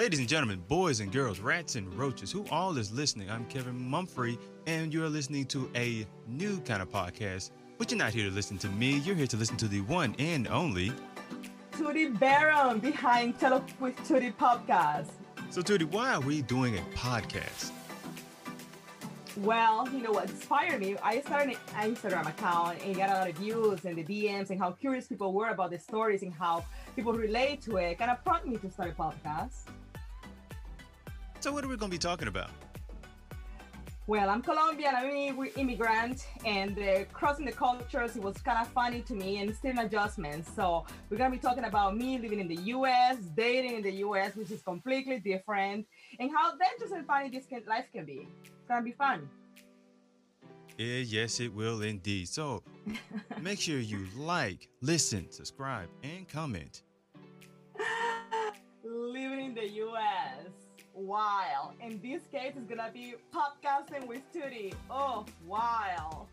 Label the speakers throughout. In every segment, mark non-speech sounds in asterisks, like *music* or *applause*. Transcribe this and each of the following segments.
Speaker 1: Ladies and gentlemen, boys and girls, rats and roaches, who all is listening? I'm Kevin Mumphrey, and you're listening to a new kind of podcast. But you're not here to listen to me, you're here to listen to the one and only
Speaker 2: Tootie Baron behind Tell with Tootie podcast.
Speaker 1: So, Tootie, why are we doing a podcast?
Speaker 2: Well, you know what inspired me? I started an Instagram account and got a lot of views and the DMs and how curious people were about the stories and how people relate to it. Kind of prompted me to start a podcast.
Speaker 1: So, what are we going to be talking about?
Speaker 2: Well, I'm Colombian. I'm an immigrant, and uh, crossing the cultures it was kind of funny to me, and still an adjustment. So we're gonna be talking about me living in the U.S., dating in the U.S., which is completely different, and how dangerous and funny this can, life can be. It's gonna be fun.
Speaker 1: Yeah, yes, it will indeed. So *laughs* make sure you like, listen, subscribe, and comment. *laughs*
Speaker 2: living in the U.S wild. In this case, it's gonna be podcasting with Tootie. Oh, wild.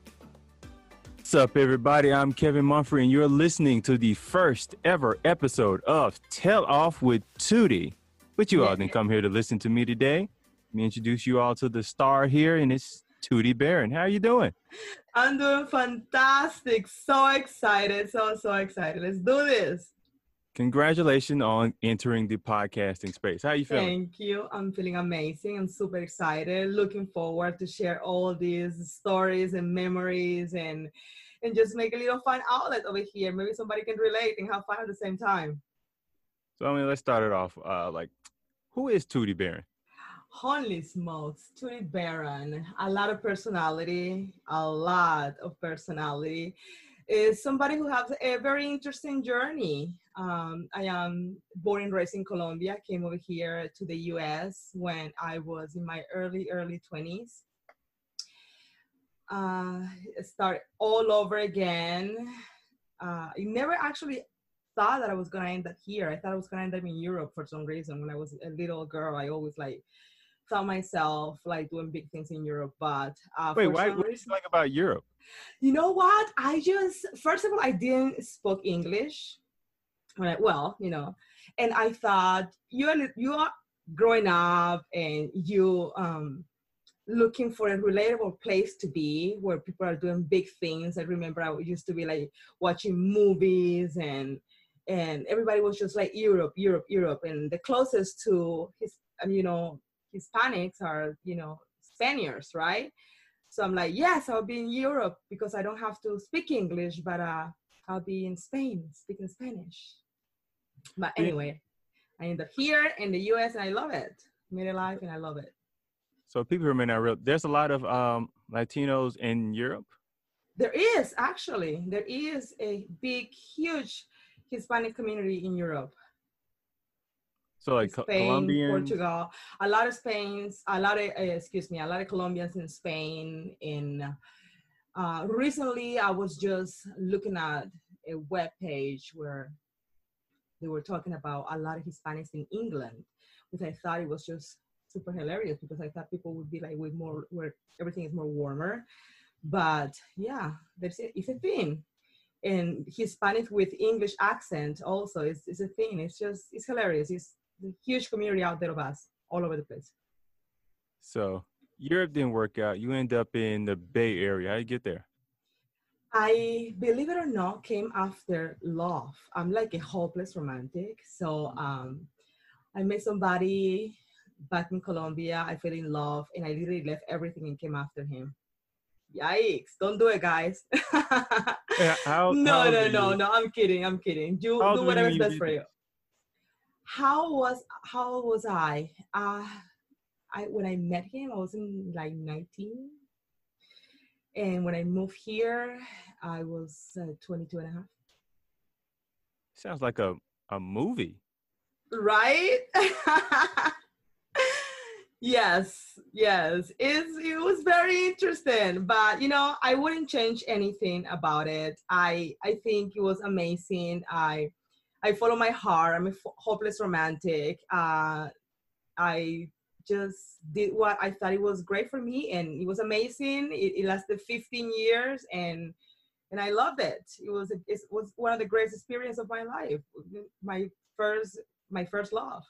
Speaker 1: What's up, everybody? I'm Kevin Mumphrey, and you're listening to the first ever episode of Tell Off with Tootie. But you all didn't come here to listen to me today. Let me introduce you all to the star here, and it's Tootie Baron. How are you doing?
Speaker 2: I'm doing fantastic. So excited. So, so excited. Let's do this.
Speaker 1: Congratulations on entering the podcasting space. How are you feeling?
Speaker 2: Thank you. I'm feeling amazing. I'm super excited. Looking forward to share all these stories and memories and and just make a little fun outlet over here. Maybe somebody can relate and have fun at the same time.
Speaker 1: So I mean, let's start it off. Uh, like, who is Tootie Baron?
Speaker 2: Holy smokes, Tootie Baron. A lot of personality, a lot of personality is somebody who has a very interesting journey. Um, I am born and raised in Colombia, came over here to the US when I was in my early, early 20s. Uh, start all over again. Uh, I never actually thought that I was gonna end up here. I thought I was gonna end up in Europe for some reason. When I was a little girl, I always like thought myself like doing big things in Europe. But
Speaker 1: uh, wait, why, what do you like about Europe?
Speaker 2: You know what? I just first of all, I didn't speak English. Well, you know, and I thought you are you are growing up and you um looking for a relatable place to be where people are doing big things. I remember I used to be like watching movies and and everybody was just like Europe, Europe, Europe, and the closest to his, you know, Hispanics are, you know, Spaniards, right? So I'm like, yes, I'll be in Europe because I don't have to speak English, but uh, I'll be in Spain speaking Spanish. But anyway, I end up here in the US and I love it. Made a life and I love it.
Speaker 1: So people who may not real, there's a lot of um, Latinos in Europe.
Speaker 2: There is actually, there is a big, huge Hispanic community in Europe.
Speaker 1: So like
Speaker 2: Spain, Colombian, Portugal, a lot of Spain's, a lot of uh, excuse me, a lot of Colombians in Spain. In uh, recently, I was just looking at a web page where they were talking about a lot of Hispanics in England, which I thought it was just super hilarious because I thought people would be like with more where everything is more warmer. But yeah, there's a, it's a thing. And Hispanic with English accent also is, is a thing. It's just it's hilarious. It's huge community out there of us all over the place.
Speaker 1: So Europe didn't work out. You end up in the Bay Area. How you get there?
Speaker 2: I believe it or not came after love. I'm like a hopeless romantic. So um, I met somebody back in Colombia. I fell in love, and I literally left everything and came after him. Yikes! Don't do it, guys. *laughs* yeah, how, no, how no, no, no. I'm kidding. I'm kidding. Do do whatever's best for you how was how was I? Uh, I when I met him, I was in like 19. And when I moved here, I was uh, 22 and a half.
Speaker 1: Sounds like a, a movie.
Speaker 2: Right? *laughs* yes, yes. It's, it was very interesting, but you know, I wouldn't change anything about it. I I think it was amazing. I I follow my heart. I'm a f- hopeless romantic. Uh, I just did what I thought it was great for me, and it was amazing. It, it lasted 15 years, and and I loved it. It was it was one of the greatest experiences of my life. My first my first love.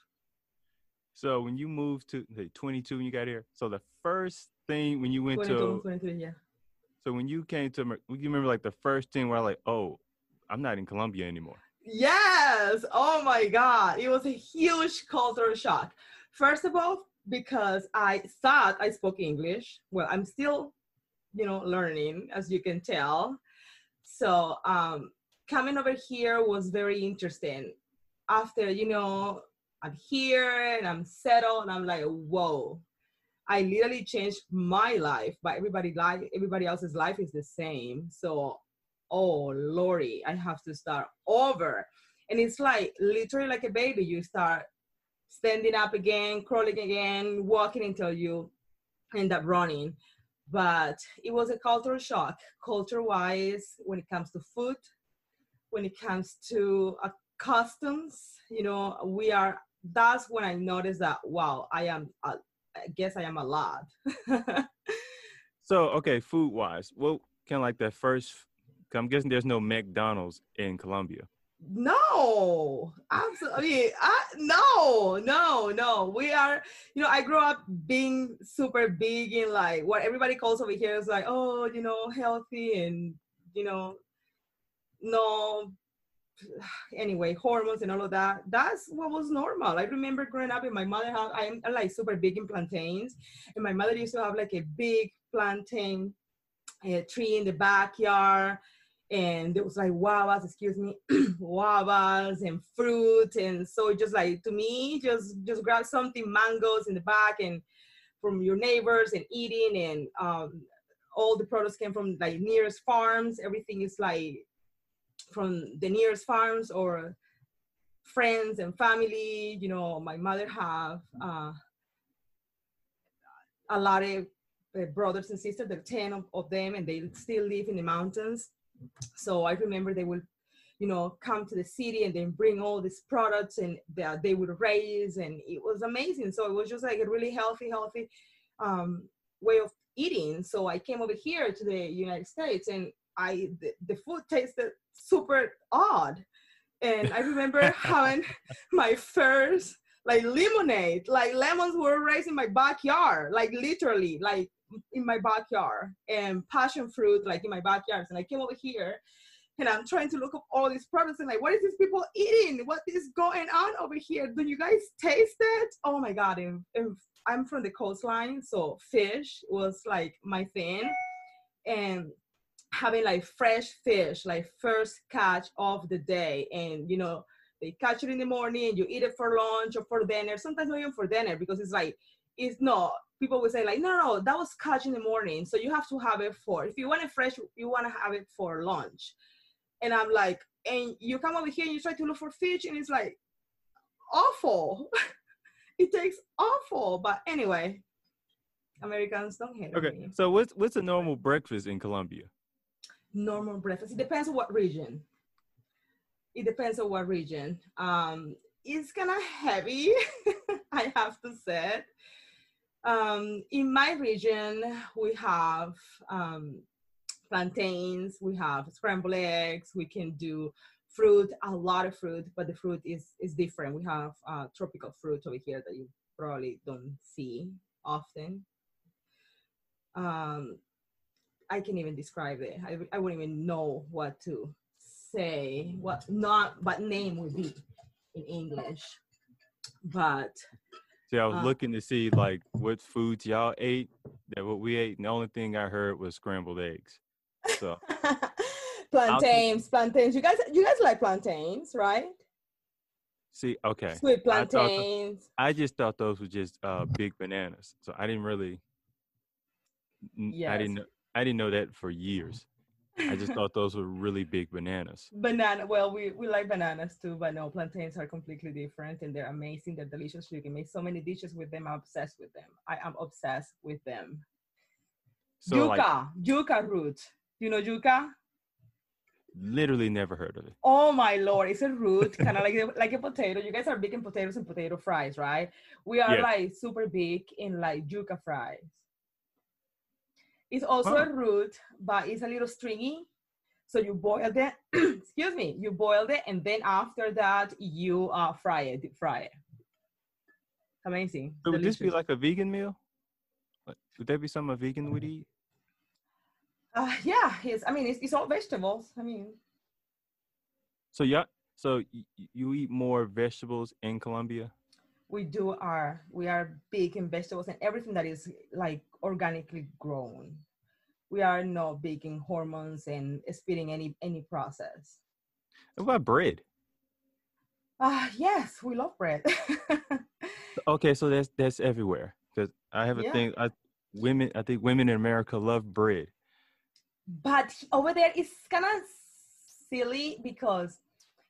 Speaker 1: So when you moved to say, 22 when you got here, so the first thing when you went
Speaker 2: 22,
Speaker 1: to
Speaker 2: 23, yeah.
Speaker 1: so when you came to you remember like the first thing where I like oh I'm not in Colombia anymore.
Speaker 2: Yes. Oh my God. It was a huge cultural shock. First of all, because I thought I spoke English. Well, I'm still, you know, learning, as you can tell. So um, coming over here was very interesting. After, you know, I'm here and I'm settled, and I'm like, whoa. I literally changed my life, but everybody life, everybody else's life is the same. So oh lordy i have to start over. And it's like literally like a baby you start standing up again crawling again walking until you end up running. But it was a cultural shock. Culture wise when it comes to food when it comes to uh, customs you know we are that's when i noticed that wow i am uh, i guess i am a lot. *laughs*
Speaker 1: So okay, food wise, well, kind of like that first. I'm guessing there's no McDonald's in Colombia.
Speaker 2: No, absolutely. I, no, no, no. We are, you know, I grew up being super big in like what everybody calls over here is like, oh, you know, healthy and, you know, no, anyway, hormones and all of that. That's what was normal. I remember growing up and my mother had, I'm like super big in plantains. And my mother used to have like a big plantain a tree in the backyard and there was like guavas, excuse me, *clears throat* guavas and fruit. And so just like to me, just just grab something, mangoes in the back and from your neighbors and eating and um, all the products came from like nearest farms. Everything is like from the nearest farms or friends and family. You know, my mother have uh, a lot of uh, brothers and sisters. There are ten of, of them, and they still live in the mountains so i remember they would you know come to the city and then bring all these products and that they would raise and it was amazing. So it was just like a really healthy healthy um, way of eating. So i came over here to the united states and i the, the food tasted super odd. And i remember *laughs* having my first like lemonade like lemons were raised in my backyard like literally like in my backyard and passion fruit like in my backyard. And I came over here and I'm trying to look up all these products and like, what is these people eating? What is going on over here? Do you guys taste it? Oh my God. And, and I'm from the coastline, so fish was like my thing. And having like fresh fish, like first catch of the day. And you know, they catch it in the morning, you eat it for lunch or for dinner, sometimes not even for dinner because it's like it's not people will say like no, no that was catch in the morning so you have to have it for if you want it fresh you want to have it for lunch. And i'm like and you come over here and you try to look for fish and it's like awful. *laughs* It tastes awful. But anyway americans don't hate
Speaker 1: Okay,
Speaker 2: me.
Speaker 1: so what's what's a normal breakfast in Colombia?
Speaker 2: normal breakfast. It depends on what region it depends on what region um it's kind of heavy *laughs* i have to say um, in my region, we have um, plantains, we have scrambled eggs, we can do fruit, a lot of fruit, but the fruit is, is different. We have uh, tropical fruit over here that you probably don't see often. Um, I can't even describe it. I, I wouldn't even know what to say, what not, what name would be in English. But
Speaker 1: See, I was
Speaker 2: Uh,
Speaker 1: looking to see like what foods y'all ate that what we ate, and the only thing I heard was scrambled eggs. So *laughs*
Speaker 2: plantains, plantains. You guys, you guys like plantains, right?
Speaker 1: see, okay,
Speaker 2: Sweet
Speaker 1: I thought
Speaker 2: plantains.
Speaker 1: I just thought those were just uh, big bananas, so I didn't really. Yes. I didn't. Know- I didn't know that for years. I just *laughs* thought those were really big bananas.
Speaker 2: Banana. Well, we we like bananas too, but no, plantains are completely different, and they're amazing. They're delicious. You can make so many dishes with them. I'm obsessed with them. I am obsessed with them.
Speaker 1: So like,
Speaker 2: yuca, yuca root. You know yuca?
Speaker 1: literally never heard of it.
Speaker 2: Oh my lord, it's a root, *laughs* kind of like a, like a potato. You guys are big in potatoes and potato fries, right? We are
Speaker 1: Yes.
Speaker 2: like super big in like yuca fries. It's also
Speaker 1: Huh.
Speaker 2: a root, but it's a little stringy. So you boil it. *clears throat* excuse me. You boil it, and then after that you uh, fry it, deep fry it. amazing.
Speaker 1: So would this be like a vegan meal? Like, Would that be something a vegan would eat?
Speaker 2: Uh, yeah, it's. I mean, it's, it's all vegetables. I mean,
Speaker 1: So yeah, so y- y- you eat more vegetables in Colombia?
Speaker 2: We do our. We are big in vegetables and everything that is like organically grown. We are not big in hormones and speeding any any process.
Speaker 1: What about bread?
Speaker 2: Ah, yes, we love bread. *laughs*
Speaker 1: Okay, so that's that's everywhere. Because I have a
Speaker 2: Yeah.
Speaker 1: thing. I women, I think women in America love bread.
Speaker 2: but over there it's kind of silly because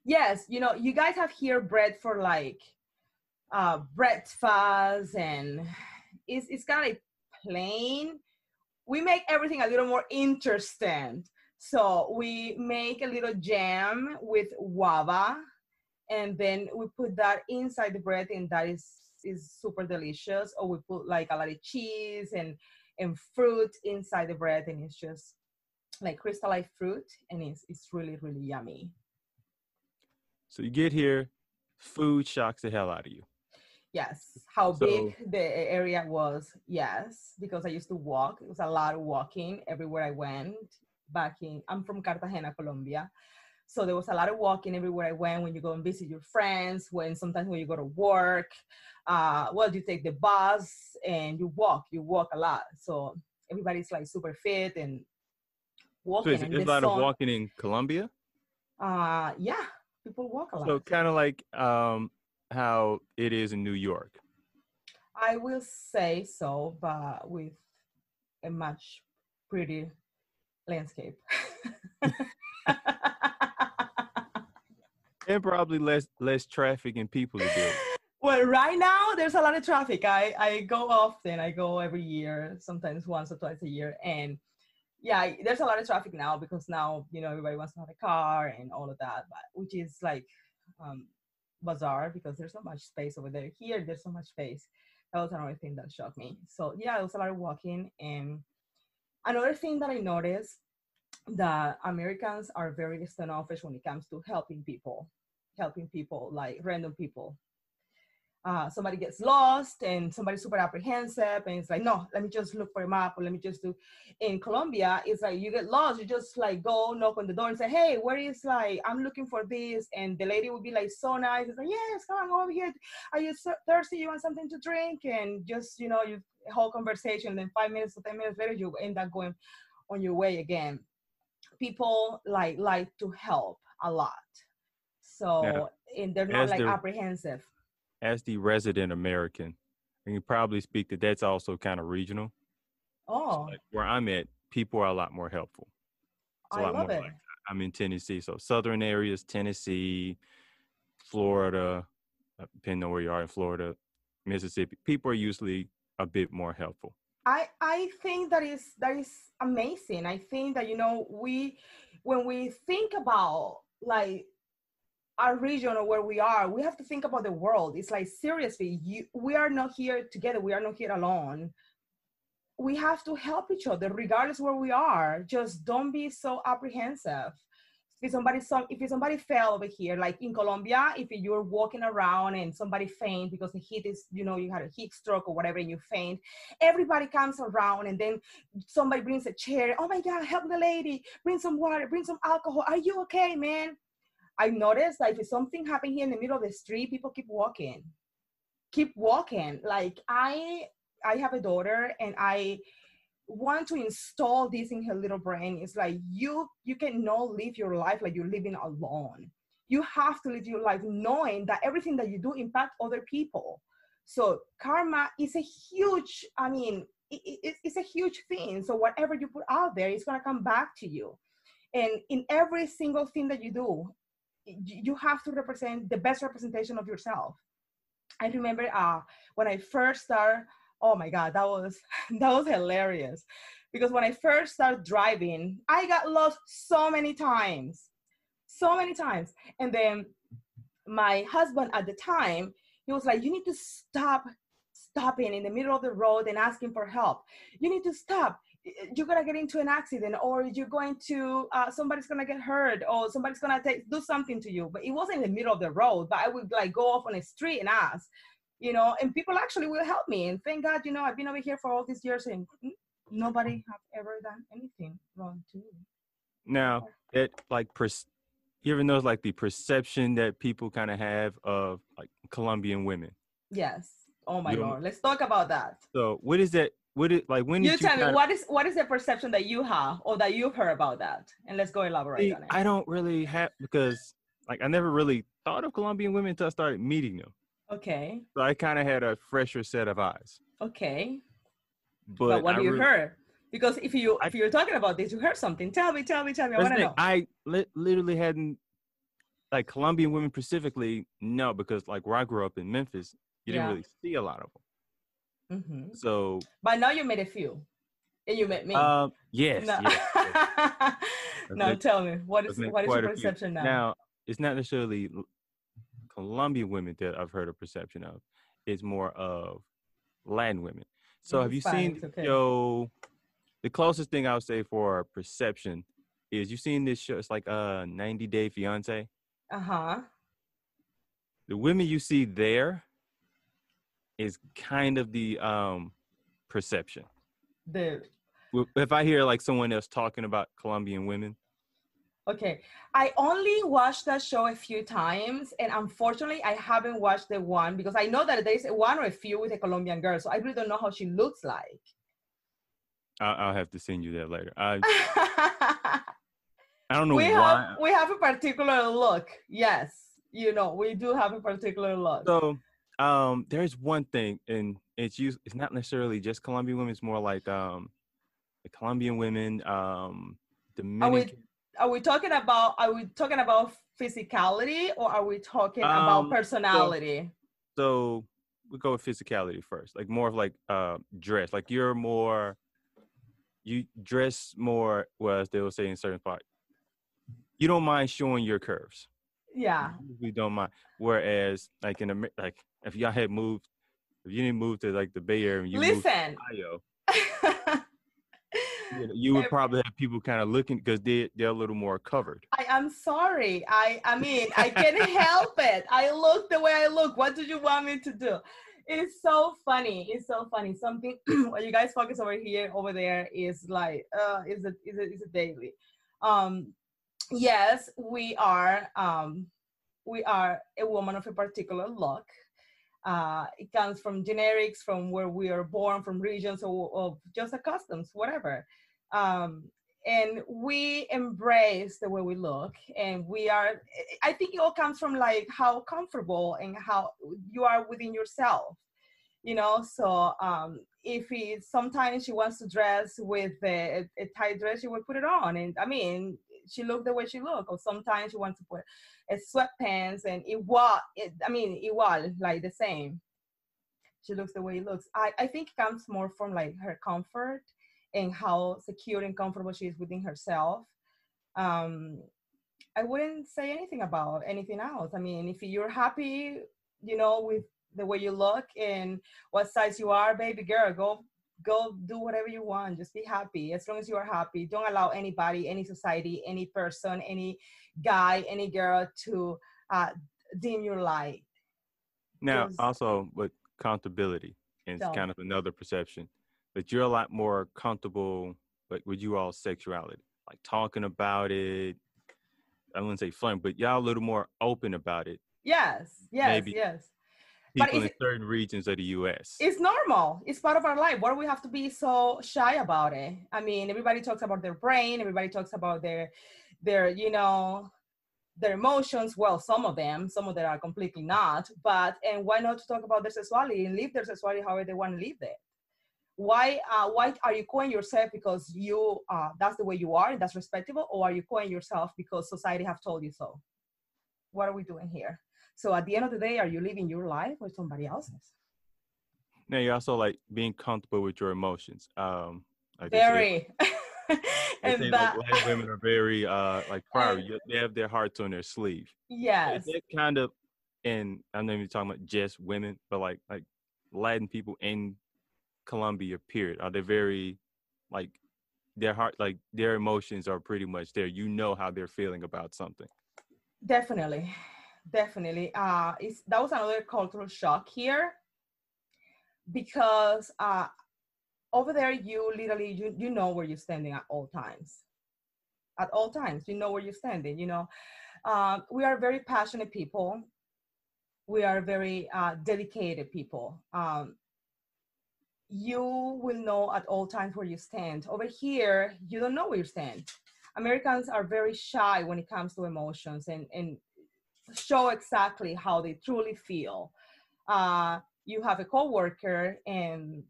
Speaker 2: yes you know you guys have here bread for like uh breakfast and it's, it's kind of plain we make everything a little more interesting. So we make a little jam with guava and then we put that inside the bread and that is is super delicious. Or we put like a lot of cheese and and fruit inside the bread and it's just like crystallized fruit and it's it's really really yummy.
Speaker 1: So you get here, food shocks the hell out of you.
Speaker 2: Yes how
Speaker 1: So-
Speaker 2: big the area was yes because i used to walk it was a lot of walking everywhere i went back in i'm from cartagena colombia so there was a lot of walking everywhere i went when you go and visit your friends when sometimes when you go to work uh well you take the bus and you walk you walk a lot so everybody's like super fit and
Speaker 1: So
Speaker 2: walking
Speaker 1: it's,
Speaker 2: and
Speaker 1: it's a lot of walking in Colombia.
Speaker 2: Uh, yeah, people walk a lot.
Speaker 1: So kind of like um how it is in New York.
Speaker 2: I will say so, but with a much pretty landscape. *laughs*
Speaker 1: And probably less less traffic and people to deal.
Speaker 2: well, right now there's a lot of traffic. I I go often. I go every year, sometimes once or twice a year, and yeah, there's a lot of traffic now because now you know everybody wants to have a car and all of that, but which is like um, bizarre because there's so much space over there. Here, there's so much space. That was another thing that shocked me. So yeah, it was a lot of walking, and another thing that I noticed that Americans are very standoffish when it comes to helping people, helping people like random people. Uh, somebody gets lost and somebody's super apprehensive and it's like no let me just look for a map or let me just do in colombia it's like you get lost you just like go knock on the door and say hey where is like i'm looking for this and the lady will be like so nice it's like yes come on over here are you thir- thirsty you want something to drink? And just you know you whole conversation then five minutes or ten minutes later you end up going on your way again. People like like to help a lot. So and they're not
Speaker 1: As
Speaker 2: like
Speaker 1: the-
Speaker 2: apprehensive
Speaker 1: As the resident American, and you probably speak that that's also kind of regional.
Speaker 2: oh
Speaker 1: Like where I'm at, people are a lot more helpful. It's a
Speaker 2: i
Speaker 1: lot
Speaker 2: love
Speaker 1: more
Speaker 2: it
Speaker 1: like I'm in Tennessee, so southern areas, Tennessee, Florida, uh, depending on where you are in Florida, Mississippi, people are usually a bit more helpful.
Speaker 2: I I think that is that is amazing. I think that you know we when we think about like our region or where we are, we have to think about the world. It's like seriously, you we are not here together. We are not here alone. We have to help each other regardless where we are. Just don't be so apprehensive. If somebody some if somebody fell over here, like in Colombia, if you're walking around and somebody faint because the heat is, you know, you had a heat stroke or whatever, and you faint, everybody comes around and then somebody brings a chair. Oh my God, help the lady, bring some water, bring some alcohol. Are you okay, man? I noticed that if something happened here in the middle of the street, people keep walking. Keep walking. Like I I have a daughter and I want to install this in her little brain. It's like you you cannot live your life like you're living alone. You have to live your life knowing that everything that you do impact other people. So karma is a huge, I mean, it, it, it's a huge thing. So whatever you put out there, it's gonna come back to you. And in every single thing that you do, you have to represent the best representation of yourself. I remember uh, when I first started, oh my God, that was *laughs* that was hilarious. Because when I first started driving, I got lost so many times. So many times. And then my husband at the time, he was like, You need to stop stopping in the middle of the road and asking for help. You need to stop. You're gonna get into an accident, or you're going to uh, somebody's gonna get hurt, or somebody's gonna take do something to you. But it wasn't in the middle of the road. But I would like go off on a street and ask. you know, and people actually will help me. And thank God, you know, I've been over here for all these years and nobody have ever done anything wrong to me.
Speaker 1: Now, it like pers- you ever notice like the perception that people kind of have of like Colombian women?
Speaker 2: Yes. Oh my god. Let's talk about that.
Speaker 1: So, what is that? What is like when
Speaker 2: You
Speaker 1: you
Speaker 2: tell me what is what is the perception that you have or that you've heard about that? And let's go elaborate on it.
Speaker 1: I don't really have because like I never really thought of Colombian women until I started meeting them.
Speaker 2: okay.
Speaker 1: So I kind of had a fresher set of eyes.
Speaker 2: Okay.
Speaker 1: But,
Speaker 2: But, what
Speaker 1: I
Speaker 2: do you
Speaker 1: really-
Speaker 2: heard? Because if you if you're talking about this, you heard something. Tell me, tell me, tell me. I want to know.
Speaker 1: I li- literally hadn't like Colombian women specifically. No, because like where I grew up in Memphis, you didn't really see a lot of them.
Speaker 2: hmm
Speaker 1: So,
Speaker 2: But now you met a few, and you met me.
Speaker 1: um, yes,
Speaker 2: no,
Speaker 1: yes, yes. *laughs*
Speaker 2: no tell me what is what is your perception now?
Speaker 1: Now, it's not necessarily Colombian women that I've heard a perception of. It's more of Latin women. So,
Speaker 2: And
Speaker 1: have you seen
Speaker 2: Hispanics,
Speaker 1: the
Speaker 2: okay.
Speaker 1: show? The closest thing I would say for perception is you've seen this show. It's like uh 90 Day Fiance.
Speaker 2: Uh huh.
Speaker 1: The women you see there is kind of the um perception.
Speaker 2: The
Speaker 1: If I hear like someone else talking about Colombian women,
Speaker 2: Okay, I only watched that show a few times, and unfortunately, I haven't watched the one because I know that there's one or a few with a Colombian girl, so I really don't know how she looks like.
Speaker 1: I'll, I'll have to send you that later. I *laughs* I don't know
Speaker 2: we
Speaker 1: why.
Speaker 2: have we have a particular look. Yes, you know, we do have a particular look.
Speaker 1: So, um, there's one thing, and it's used. It's not necessarily just Colombian women. It's more like um, the Colombian women, um, the
Speaker 2: are we are we talking about are we talking about physicality or are we talking about
Speaker 1: Um,
Speaker 2: personality?
Speaker 1: So we go with physicality first, like more of like uh, dress. Like you're more, you dress more. Well, as they will say in certain part, you don't mind showing your curves.
Speaker 2: Yeah.
Speaker 1: We don't mind. Whereas, like in Amer- like if y'all had moved, if you didn't move to like the Bay Area, and you moved to
Speaker 2: Listen.
Speaker 1: Ohio, *laughs* you, know, you would probably have people kind of looking because they they're a little more covered.
Speaker 2: I am sorry. I I mean, I can't help it. I look the way I look. What do you want me to do? It's so funny. It's so funny. Something *clears throat* what you guys focus over here, over there is like uh is a is a is a daily. Um yes, we are um we are a woman of a particular look. Uh, it comes from generics, from where we are born, from regions, or, or just the customs, whatever. Um, and we embrace the way we look and we are i think it all comes from like how comfortable and how you are within yourself you know so um if it sometimes she wants to dress with a, a tight dress she will put it on and i mean she looked the way she looked or sometimes she wants to put a sweatpants and it was it, i mean igual like the same she looks the way it looks i i think it comes more from like her comfort and how secure and comfortable she is within herself. Um, I wouldn't say anything about anything else. I mean, if you're happy, you know, with the way you look and what size you are, baby girl, go go do whatever you want. Just be happy. As long as you are happy, don't allow anybody, any society, any person, any guy, any girl to uh, dim your light.
Speaker 1: Now, also with comfortability, and it's kind of another perception, but you're a lot more comfortable, like with you all sexuality, like talking about it. I wouldn't say fun, but y'all a little more open about it.
Speaker 2: Yes, yes,
Speaker 1: Maybe.
Speaker 2: yes.
Speaker 1: People in certain regions of the U.S.
Speaker 2: it's normal. It's part of our life. Why do we have to be so shy about it? I mean everybody talks about their brain. Everybody talks about their their you know their emotions. Well some of them some of them are completely not. But and why not to talk about their sexuality and live their sexuality however they want to live it? Why uh, why are you calling yourself because you uh, that's the way you are and that's respectable? Or are you calling yourself because society have told you so? What are we doing here so at the end of the day are you living your life or somebody else's
Speaker 1: now you're also like being comfortable with your emotions. Um, like they say-
Speaker 2: very *laughs*
Speaker 1: they
Speaker 2: and that
Speaker 1: like, women are very uh like proud. *laughs*
Speaker 2: And-
Speaker 1: They have their hearts on their sleeve.
Speaker 2: yes
Speaker 1: Is that kind of, and I'm not even talking about just women, but like like Latin people in Colombia, period. Are they very like their heart, like their emotions are pretty much there. You know how they're feeling about something.
Speaker 2: definitely definitely. Uh it's that was another cultural shock here because uh, over there you literally you, you know where you're standing at all times. At all times you know where you're standing you know. Uh, we are very passionate people. We are very uh, dedicated people. Um, you will know at all times where you stand. Over here you don't know where you stand. Americans are very shy when it comes to emotions and, and show exactly how they truly feel. Uh, you have a coworker and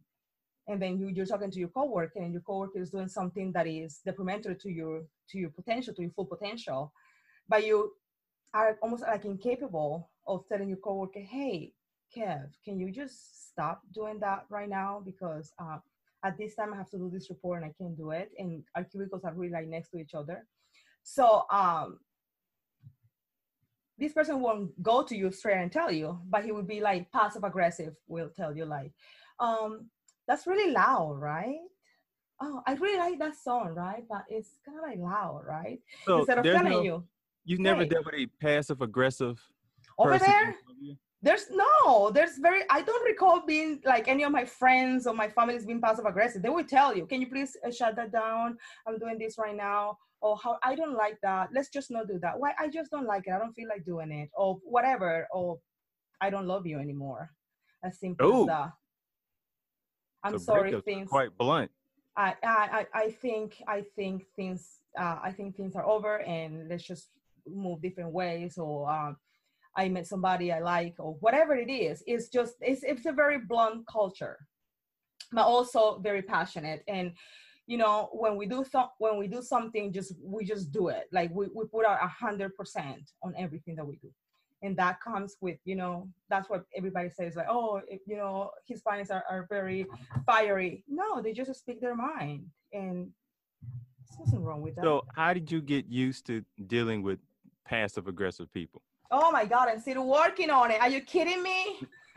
Speaker 2: and then you, you're talking to your coworker and your coworker is doing something that is detrimental to your to your potential to your full potential but you are almost like incapable of telling your coworker hey kev can you just stop doing that right now? Because uh, at this time i have to do this report and i can't do it. And our cubicles are really like next to each other. So um this person won't go to you straight and tell you but he would be like passive aggressive will tell you like um that's really loud, right? Oh, I really like that song, right? But it's kind of like loud, right?
Speaker 1: So
Speaker 2: Instead of telling
Speaker 1: no-
Speaker 2: you
Speaker 1: You've never
Speaker 2: Hey.
Speaker 1: dealt with a passive aggressive
Speaker 2: over
Speaker 1: person
Speaker 2: there? There's no, there's very. I don't recall being like any of my friends or my families being passive aggressive. They will tell you, "Can you please uh, shut that down? I'm doing this right now." Or how I don't like that. Let's just not do that. Why? I just don't like it. I don't feel like doing it. Or whatever. Or I don't love you anymore. As simple
Speaker 1: Ooh.
Speaker 2: as that. I'm
Speaker 1: So
Speaker 2: sorry, things.
Speaker 1: quite blunt.
Speaker 2: I, I, I I think I think things uh, I think things are over and let's just move different ways or um, I met somebody I like or whatever it is. It's just it's it's a very blunt culture, but also very passionate. And you know when we do th- when we do something, just we just do it. Like we, we put out a hundred percent on everything that we do. And that comes with, you know, that's what everybody says, like, oh, you know, Hispanics are, are very fiery. No, they just speak their mind, and there's nothing wrong with that.
Speaker 1: So how did you get used to dealing with passive aggressive people?
Speaker 2: Oh my God, I'm still working on it. Are you kidding me? *laughs*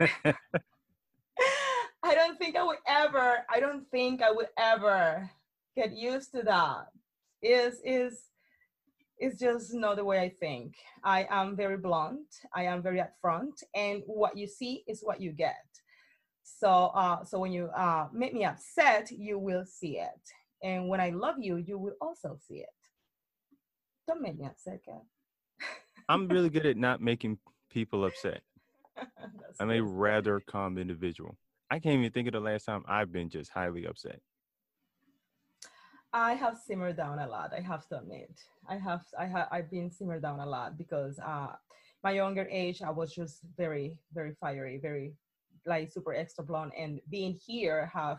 Speaker 2: I don't think I would ever. I don't think I would ever get used to that. Is is it's just not the way I think. I am very blunt. I am very upfront, and what you see is what you get. So, uh, so when you uh, make me upset, you will see it, and when I love you, you will also see it. Don't make me upset, Kev.
Speaker 1: I'm really good at not making people upset. *laughs* I'm a rather calm individual. I can't even think of the last time I've been just highly upset.
Speaker 2: I have simmered down a lot. I have to admit, I have I have I've been simmered down a lot because uh, my younger age I was just very very fiery, very like super extra blonde, and being here have,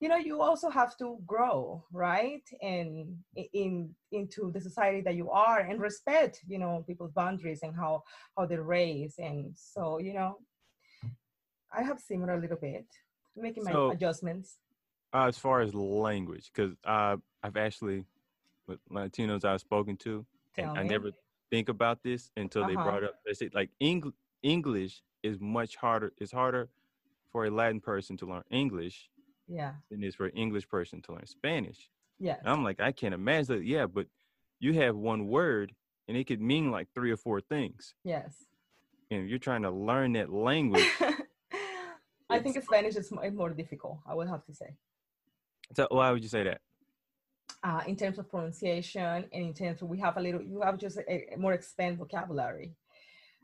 Speaker 2: you know, you also have to grow right and in into the society that you are and respect you know people's boundaries and how how they're raised and so you know, I have similar a little bit, making my adjustments.
Speaker 1: Uh, as far as language, because uh, I've actually, with Latinos I've spoken to, and I never think about this until they
Speaker 2: Uh-huh.
Speaker 1: brought up. They say like Eng- English is much harder. It's harder for a Latin person to learn English
Speaker 2: Yeah.
Speaker 1: than it is for an English person to learn Spanish.
Speaker 2: Yeah.
Speaker 1: And I'm like, I can't imagine. that. Yeah, but you have one word and it could mean like three or four things.
Speaker 2: Yes.
Speaker 1: And you're trying to learn that *laughs* language,
Speaker 2: I think Spanish is more difficult, I would have to say,
Speaker 1: so why would you say that?
Speaker 2: uh, in terms of pronunciation and in terms of we have a little, you have just a, a more expanded vocabulary.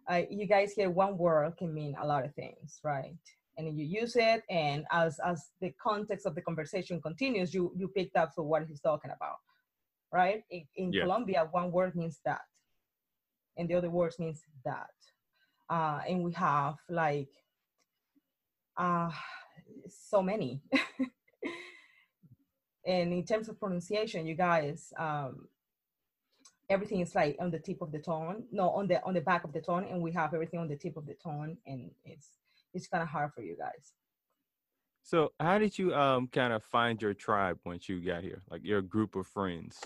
Speaker 2: Uh, you guys hear one word can mean a lot of things, right? And you use it, and as as the context of the conversation continues, you you picked up for what he's talking about, right? In, in
Speaker 1: Yeah.
Speaker 2: Colombia, one word means that, and the other words means that, uh, and we have like uh, so many. *laughs* and in terms of pronunciation, you guys, um, everything is like on the tip of the tongue, no, on the on the back of the tongue, and we have everything on the tip of the tongue, and it's it's kind of hard for you guys.
Speaker 1: So how did you um kind of find your tribe once you got here? Like your group of friends?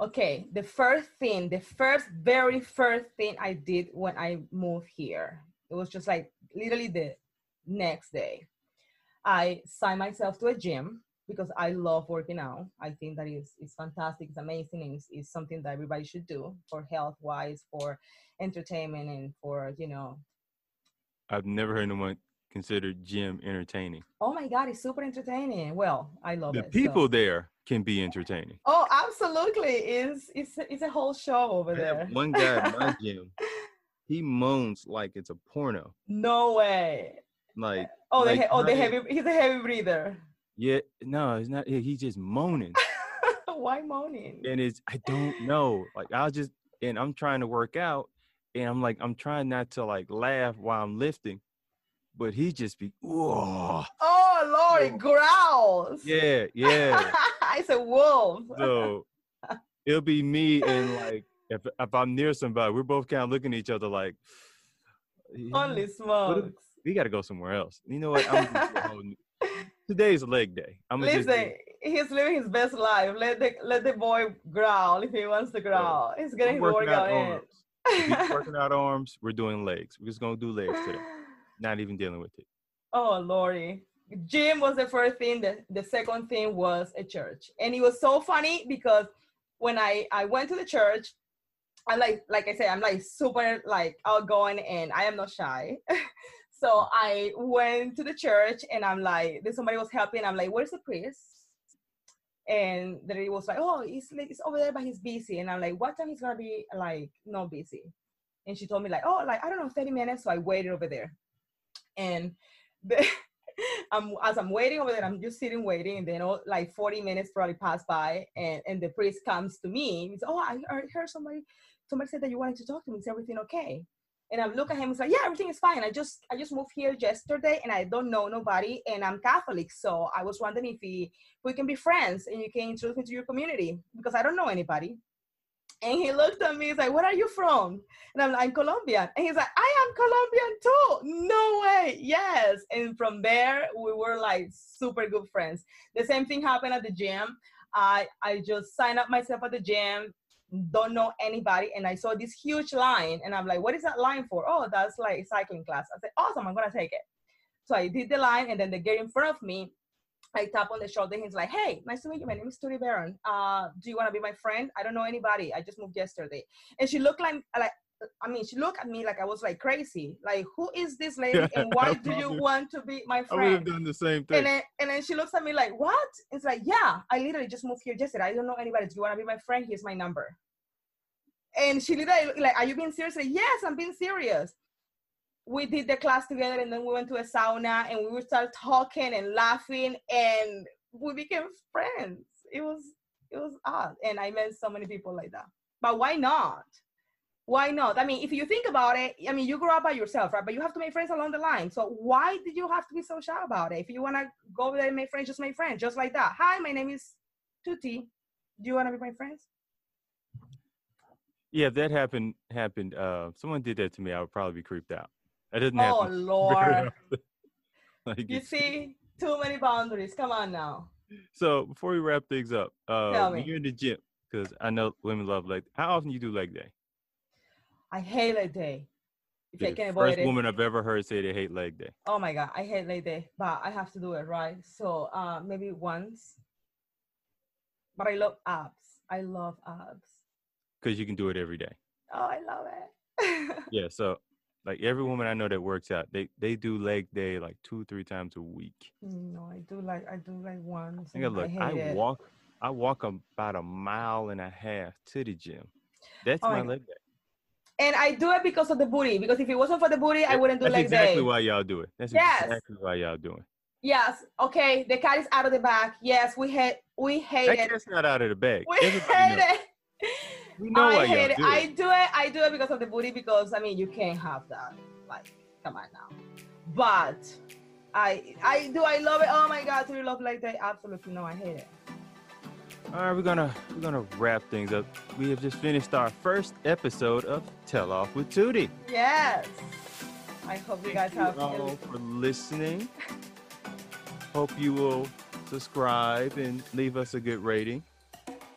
Speaker 2: Okay, the first thing, the first, very first thing I did when I moved here, it was just like literally the next day. I signed myself to a gym because I love working out. I think that is is fantastic, it's amazing, and it's, it's something that everybody should do for health wise, for entertainment, and for you know
Speaker 1: I've never heard anyone consider gym entertaining.
Speaker 2: Oh my God, it's super entertaining. Well, I love
Speaker 1: The
Speaker 2: it. so-
Speaker 1: people there can be entertaining.
Speaker 2: Oh, absolutely. It's it's it's a whole show over
Speaker 1: I
Speaker 2: there.
Speaker 1: have one guy at my *laughs* gym. He moans like it's a porno.
Speaker 2: No way.
Speaker 1: Like,
Speaker 2: Oh, the
Speaker 1: Like,
Speaker 2: he- oh the heavy. He's a heavy breather.
Speaker 1: yeah, no, it's not. He's just moaning, *laughs*
Speaker 2: Why moaning?
Speaker 1: and it's I don't know. Like I'll just and I'm trying to work out, and I'm like I'm trying not to like laugh while I'm lifting, but he just be whoa,
Speaker 2: Oh Lord, it growls.
Speaker 1: yeah, yeah. *laughs*
Speaker 2: it's a wolf.
Speaker 1: So it'll be me and like if if I'm near somebody, we're both kind of looking at each other like, "Yeah,
Speaker 2: Holy smokes.
Speaker 1: we got to go somewhere else. You know what? I'm gonna do a whole new- *laughs* Today's leg day. I'm gonna just
Speaker 2: Listen, he's living his best life. Let the let the boy growl if he wants to growl. He's getting his workout in.
Speaker 1: He's *laughs* working out arms. We're doing legs. We're just gonna do legs today. *sighs* Not even dealing with it.
Speaker 2: Oh Lordy. Gym was the first thing. The, the second thing was a church. And it was so funny because when I, I went to the church, I'm like, like I said, I'm like super like outgoing and I am not shy. *laughs* so I went to the church and I'm like, somebody was helping. I'm like, where's the priest? And then it was like, oh, he's like, he's over there, but he's busy. And I'm like, what time he's gonna be like not busy? And she told me like, oh, like I don't know, 30 minutes. So I waited over there. And the, *laughs* I'm as I'm waiting over there, I'm just sitting waiting, and then all, like 40 minutes probably pass by, and, and the priest comes to me. He's oh, I I heard somebody somebody said that you wanted to talk to me. Is everything okay? And I look at him. He's like, yeah, everything is fine. I just I just moved here yesterday, and I don't know nobody, and I'm Catholic, so I was wondering if we we can be friends, and you can introduce me to your community because I don't know anybody. And he looked at me. He's like, "Where are you from?" And I'm like, "I'm Colombian." And he's like, "I am Colombian too." No way. Yes. And from there, we were like super good friends. The same thing happened at the gym. I I just signed up myself at the gym. Don't know anybody, and I saw this huge line, and I'm like, "What is that line for?" Oh, that's like a cycling class. I said, "Awesome, I'm gonna take it." So I did the line, and then they get in front of me. I tap on the shoulder. and He's like, "Hey, nice to meet you. My name is Tootie Baron. Uh, do you want to be my friend? I don't know anybody. I just moved yesterday." And she looked like like I mean, she looked at me like I was like crazy. Like, who is this *laughs* lady, and why do you want to be my friend?
Speaker 1: I would have done the same thing.
Speaker 2: And then and then she looks at me like, "What?" It's like, "Yeah, I literally just moved here yesterday. I don't know anybody. Do you want to be my friend? Here's my number." And she literally like, "Are you being serious?" Like, yes, I'm being serious. We did the class together, and then we went to a sauna, and we would start talking and laughing, and we became friends. It was it was odd, and I met so many people like that. But why not? Why not? I mean, if you think about it, I mean, you grew up by yourself, right? But you have to make friends along the line. So why did you have to be so shy about it? If you want to go there and make friends, just make friends, just like that. Hi, my name is Tootie. Do you want to be my friends?
Speaker 1: Yeah, if that happened happened, uh, someone did that to me, I would probably be creeped out. That didn't
Speaker 2: Oh
Speaker 1: happen. *laughs* very
Speaker 2: Lord. *laughs*
Speaker 1: Like,
Speaker 2: you see, too many boundaries. Come on now.
Speaker 1: So before we wrap things up, uh, when you're in the gym, because I know women love leg. How often you do leg day?
Speaker 2: I hate leg day. If I can
Speaker 1: the
Speaker 2: avoid
Speaker 1: first
Speaker 2: it.
Speaker 1: woman I've ever heard say they hate leg day.
Speaker 2: Oh my god, I hate leg day, but I have to do it, right? So uh, maybe once. But I love abs. I love abs.
Speaker 1: because you can do it every day.
Speaker 2: Oh, I love it. *laughs*
Speaker 1: Yeah, so like every woman I know that works out, they they do leg day like two three times a week.
Speaker 2: no, I do like I do like once.
Speaker 1: I gotta
Speaker 2: and
Speaker 1: look.
Speaker 2: hate
Speaker 1: I, walk I walk about a mile and a half to the gym. That's
Speaker 2: Oh my
Speaker 1: my leg day.
Speaker 2: And I do it because of the booty. Because if it wasn't for the booty, I wouldn't do
Speaker 1: it
Speaker 2: like
Speaker 1: that.
Speaker 2: That's exactly
Speaker 1: why y'all do it. That's
Speaker 2: Yes.
Speaker 1: exactly why y'all doing.
Speaker 2: Yes. Okay. The cat is out of the bag. Yes, we hate we hate
Speaker 1: That
Speaker 2: it.
Speaker 1: cat's not out of the bag.
Speaker 2: We
Speaker 1: Everybody
Speaker 2: hate
Speaker 1: knows.
Speaker 2: it.
Speaker 1: We know
Speaker 2: I
Speaker 1: why
Speaker 2: hate
Speaker 1: y'all
Speaker 2: it.
Speaker 1: do
Speaker 2: I do it. I do it because of the booty. Because I mean, you can't have that. Like, come on now. But I I do. I love it. Oh my God, do you love like that? Absolutely no. I hate it.
Speaker 1: All right, we're gonna we're gonna wrap things up. We have just finished our first episode of Tell Off with Tootie.
Speaker 2: Yes. I hope you guys
Speaker 1: Thank
Speaker 2: have.
Speaker 1: you all for listening. Hope you will subscribe and leave us a good rating,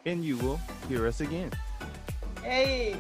Speaker 1: and you will hear us again.
Speaker 2: Hey,